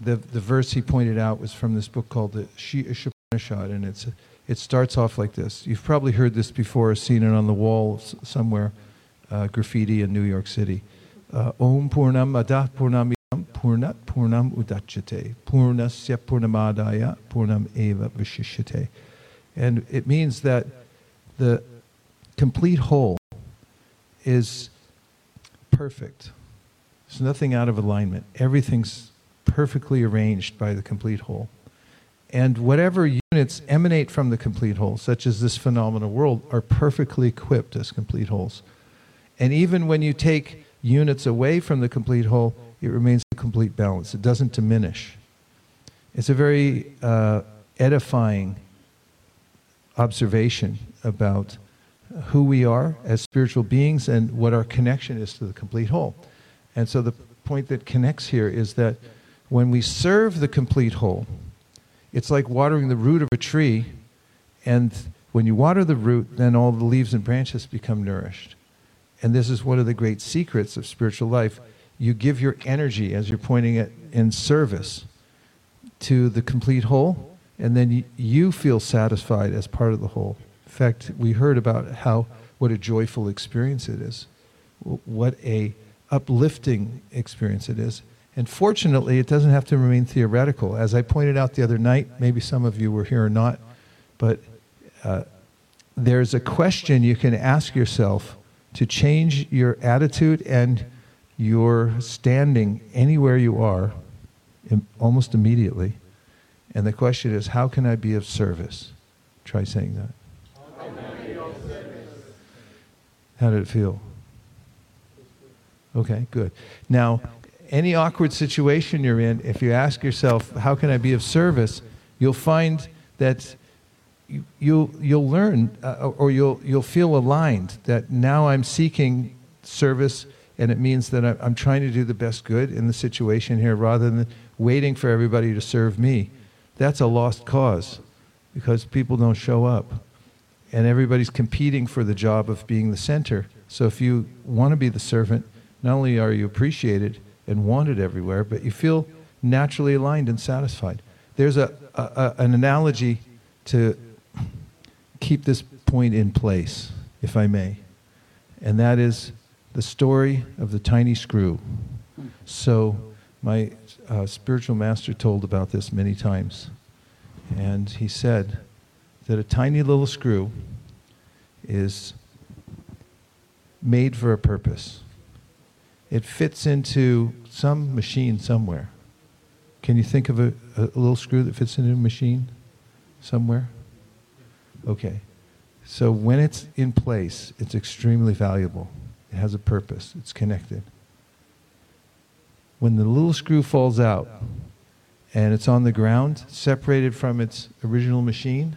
the, the verse he pointed out was from this book called the Ishopanishad, and it's, it starts off like this. You've probably heard this before, seen it on the wall somewhere, uh, graffiti in New York City. Uh, Om Purnam Adah Purnam Purnat Purnam Udachate Purnasya Purnamadaya Purnam Eva Vishishate. And it means that the complete whole is perfect. There's nothing out of alignment. Everything's perfectly arranged by the complete whole. And whatever units emanate from the complete whole, such as this phenomenal world, are perfectly equipped as complete wholes. And even when you take units away from the complete whole, it remains a complete balance. It doesn't diminish. It's a very uh, edifying observation about who we are as spiritual beings and what our connection is to the complete whole. And so the point that connects here is that when we serve the complete whole, it's like watering the root of a tree, and when you water the root, then all the leaves and branches become nourished. And this is one of the great secrets of spiritual life. You give your energy, as you're pointing it, in service to the complete whole, and then you feel satisfied as part of the whole. In fact, we heard about how what a joyful experience it is, what a uplifting experience it is. And fortunately, it doesn't have to remain theoretical. As I pointed out the other night, maybe some of you were here or not, but uh, there's a question you can ask yourself to change your attitude and your standing anywhere you are almost immediately. And the question is, how can I be of service? Try saying that. How did it feel? Okay, good. Now, any awkward situation you're in, if you ask yourself, how can I be of service? You'll find that you'll, you'll learn uh, or you'll, you'll feel aligned that now I'm seeking service and it means that I'm trying to do the best good in the situation here rather than waiting for everybody to serve me. That's a lost cause because people don't show up. And everybody's competing for the job of being the center. So if you want to be the servant, not only are you appreciated and wanted everywhere, but you feel naturally aligned and satisfied. There's a, a, a an analogy to keep this point in place, if I may, and that is the story of the tiny screw. So, my uh, spiritual master told about this many times. And he said that a tiny little screw is made for a purpose. It fits into some machine somewhere. Can you think of a, a little screw that fits into a machine somewhere? Okay. So when it's in place, it's extremely valuable. It has a purpose, it's connected. When the little screw falls out and it's on the ground, separated from its original machine,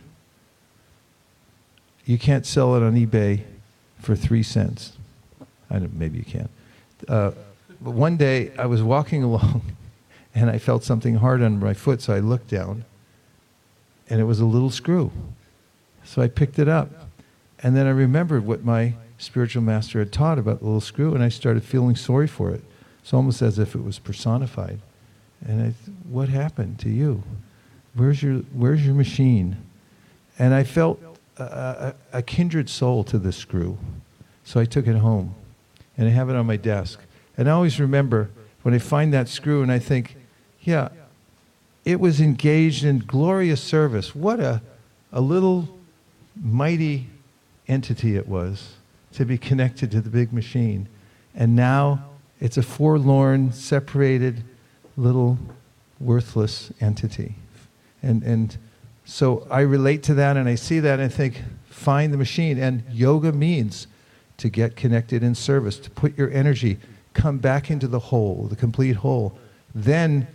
you can't sell it on eBay for three cents. I don't, maybe you can. Uh, but one day I was walking along and I felt something hard on my foot, so I looked down and it was a little screw. So I picked it up. And then I remembered what my spiritual master had taught about the little screw, and I started feeling sorry for it. It's almost as if it was personified. And I, what happened to you? Where's your, where's your machine? And I felt a, a, a kindred soul to this screw. So I took it home, and I have it on my desk. And I always remember when I find that screw and I think, yeah, it was engaged in glorious service. What a, a little mighty entity it was to be connected to the big machine. And now it's a forlorn, separated, little worthless entity. And, and so I relate to that and I see that and I think, find the machine. And yoga means to get connected in service, to put your energy, come back into the whole, the complete whole. Then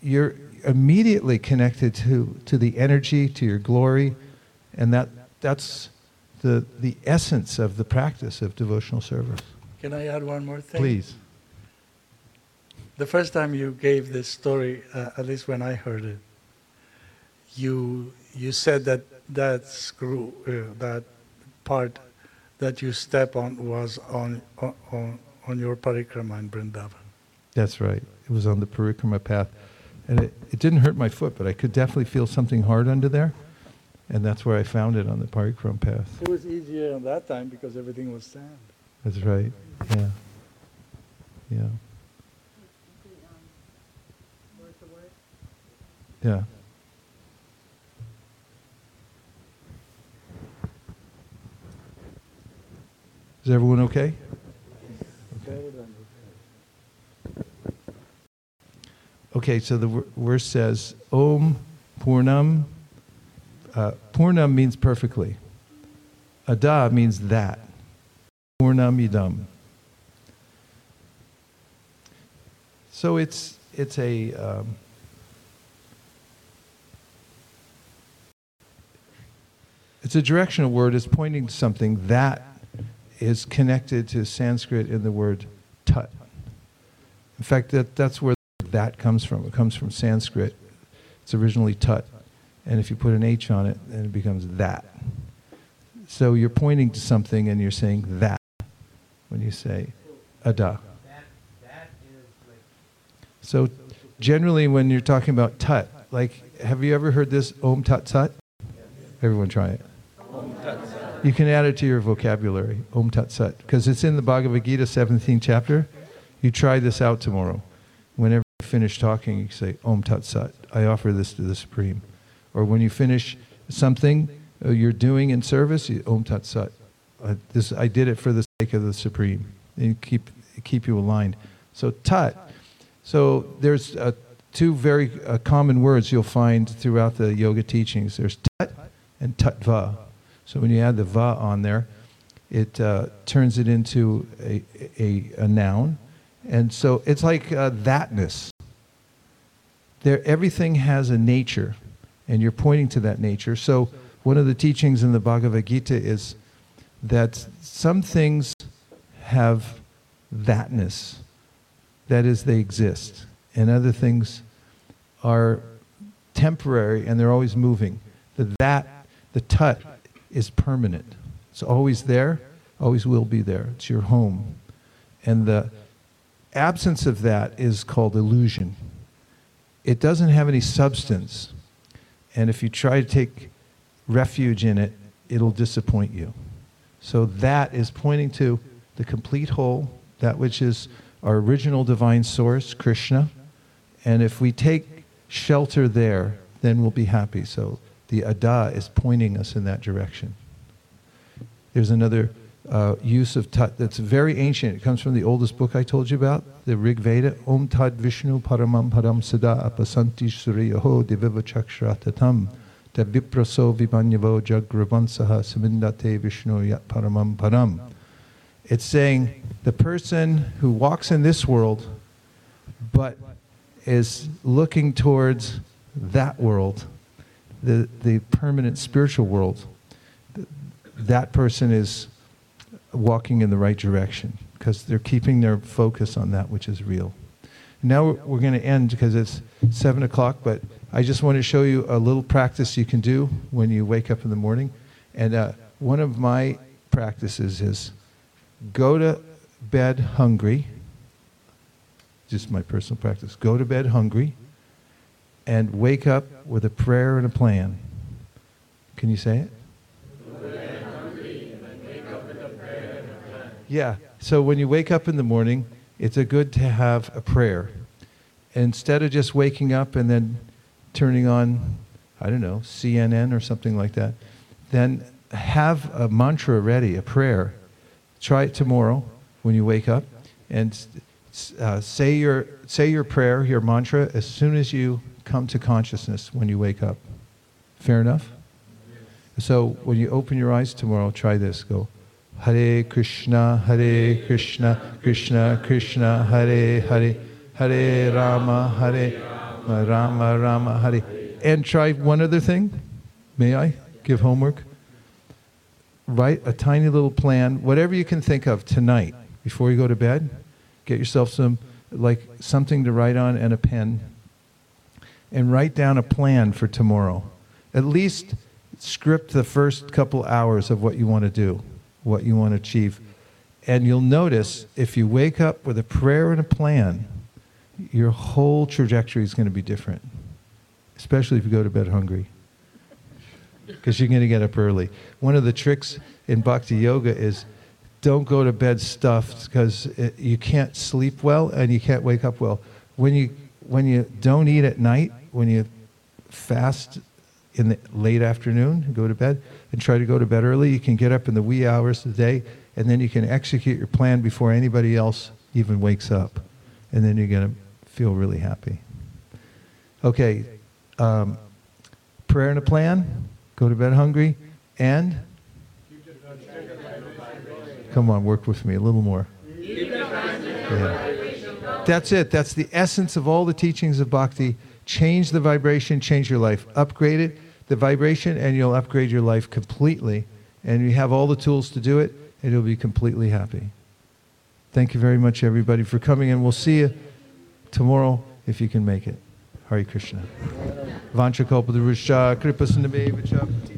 you're immediately connected to, to the energy, to your glory, and that, that's the, the essence of the practice of devotional service. Can I add one more thing? Please. The first time you gave this story, uh, at least when I heard it, you you said that that screw, uh, that part that you step on was on on on your parikrama in Vrindavan. That's right. It was on the parikrama path, and it, it didn't hurt my foot, but I could definitely feel something hard under there. And that's where I found it on the Park Parikram path. It was easier on that time because everything was sand. That's right. Yeah. Yeah. Yeah. Is everyone okay? Okay, so the verse says, Om Purnam uh, Purnam means perfectly. Ada means that. Purnam idam. So it's it's a um, it's a directional word. It's pointing to something that is connected to Sanskrit in the word tut. In fact, that, that's where that comes from. It comes from Sanskrit. It's originally tut. And if you put an H on it, then it becomes that. So you're pointing to something and you're saying that when you say ada. So generally when you're talking about tut, like have you ever heard this om tat sat? Everyone try it. You can add it to your vocabulary, om tat sat, because it's in the Bhagavad Gita 17th chapter. You try this out tomorrow. Whenever you finish talking, you say om tat sat. I offer this to the Supreme. Or when you finish something uh, you're doing in service, Om Tat Sat. Uh, this, I did it for the sake of the Supreme. And keep, keep you aligned. So Tat. So there's uh, two very uh, common words you'll find throughout the yoga teachings. There's Tat and Tattva. So when you add the Va on there, it uh, turns it into a, a, a, noun. And so it's like thatness. There, everything has a nature And you're pointing to that nature. So, one of the teachings in the Bhagavad Gita is that some things have thatness, that is, they exist, and other things are temporary and they're always moving. The that, the tut, is permanent. It's always there, always will be there. It's your home. And the absence of that is called illusion. It doesn't have any substance. And if you try to take refuge in it, it'll disappoint you. So that is pointing to the complete whole, that which is our original divine source, Krishna. And if we take shelter there, then we'll be happy. So the Ada is pointing us in that direction. There's another uh, use of tat that's very ancient. It comes from the oldest book I told you about, the Rig Veda. Om Tad Vishnu Paramam Param Sada Apasanti Suryaho Diviva Chakshatatam Vipraso Vibanyavo Jagravansaha Samindate Vishnu Yat Paramam Param. It's saying the person who walks in this world but is looking towards that world, the, the permanent spiritual world, that person is walking in the right direction because they're keeping their focus on that which is real. Now we're going to end because it's 7 o'clock, but I just want to show you a little practice you can do when you wake up in the morning. And uh, one of my practices is go to bed hungry. Just my personal practice. Go to bed hungry and wake up with a prayer and a plan. Can you say it? Yeah. So when you wake up in the morning, it's a good to have a prayer. Instead of just waking up and then turning on, I don't know, CNN or something like that, then have a mantra ready, a prayer. Try it tomorrow when you wake up and uh, say, your, say your prayer, your mantra, as soon as you come to consciousness when you wake up. Fair enough? So when you open your eyes tomorrow, try this. Go, Hare Krishna, Hare Krishna, Krishna Krishna, Hare Hare, Hare Rama, Hare Rama, Rama, Hare. And try one other thing. May I give homework? Write a tiny little plan, whatever you can think of tonight before you go to bed. Get yourself some, like something to write on and a pen. And write down a plan for tomorrow. At least script the first couple hours of what you want to do what you want to achieve. And you'll notice if you wake up with a prayer and a plan, your whole trajectory is going to be different, especially if you go to bed hungry. Because you're going to get up early. One of the tricks in bhakti yoga is don't go to bed stuffed because you can't sleep well and you can't wake up well. When you, when you don't eat at night, when you fast in the late afternoon, go to bed, and try to go to bed early. You can get up in the wee hours of the day, and then you can execute your plan before anybody else even wakes up. And then you're going to feel really happy. Okay, um, prayer and a plan, go to bed hungry, and come on, work with me a little more. Yeah. That's it. That's the essence of all the teachings of bhakti. Change the vibration, change your life. Upgrade it, the vibration and you'll upgrade your life completely. And you have all the tools to do it, and you'll be completely happy. Thank you very much, everybody, for coming, and we'll see you tomorrow if you can make it. Hare Krishna. Vanchakalpadurusha, Kripasandamevacha.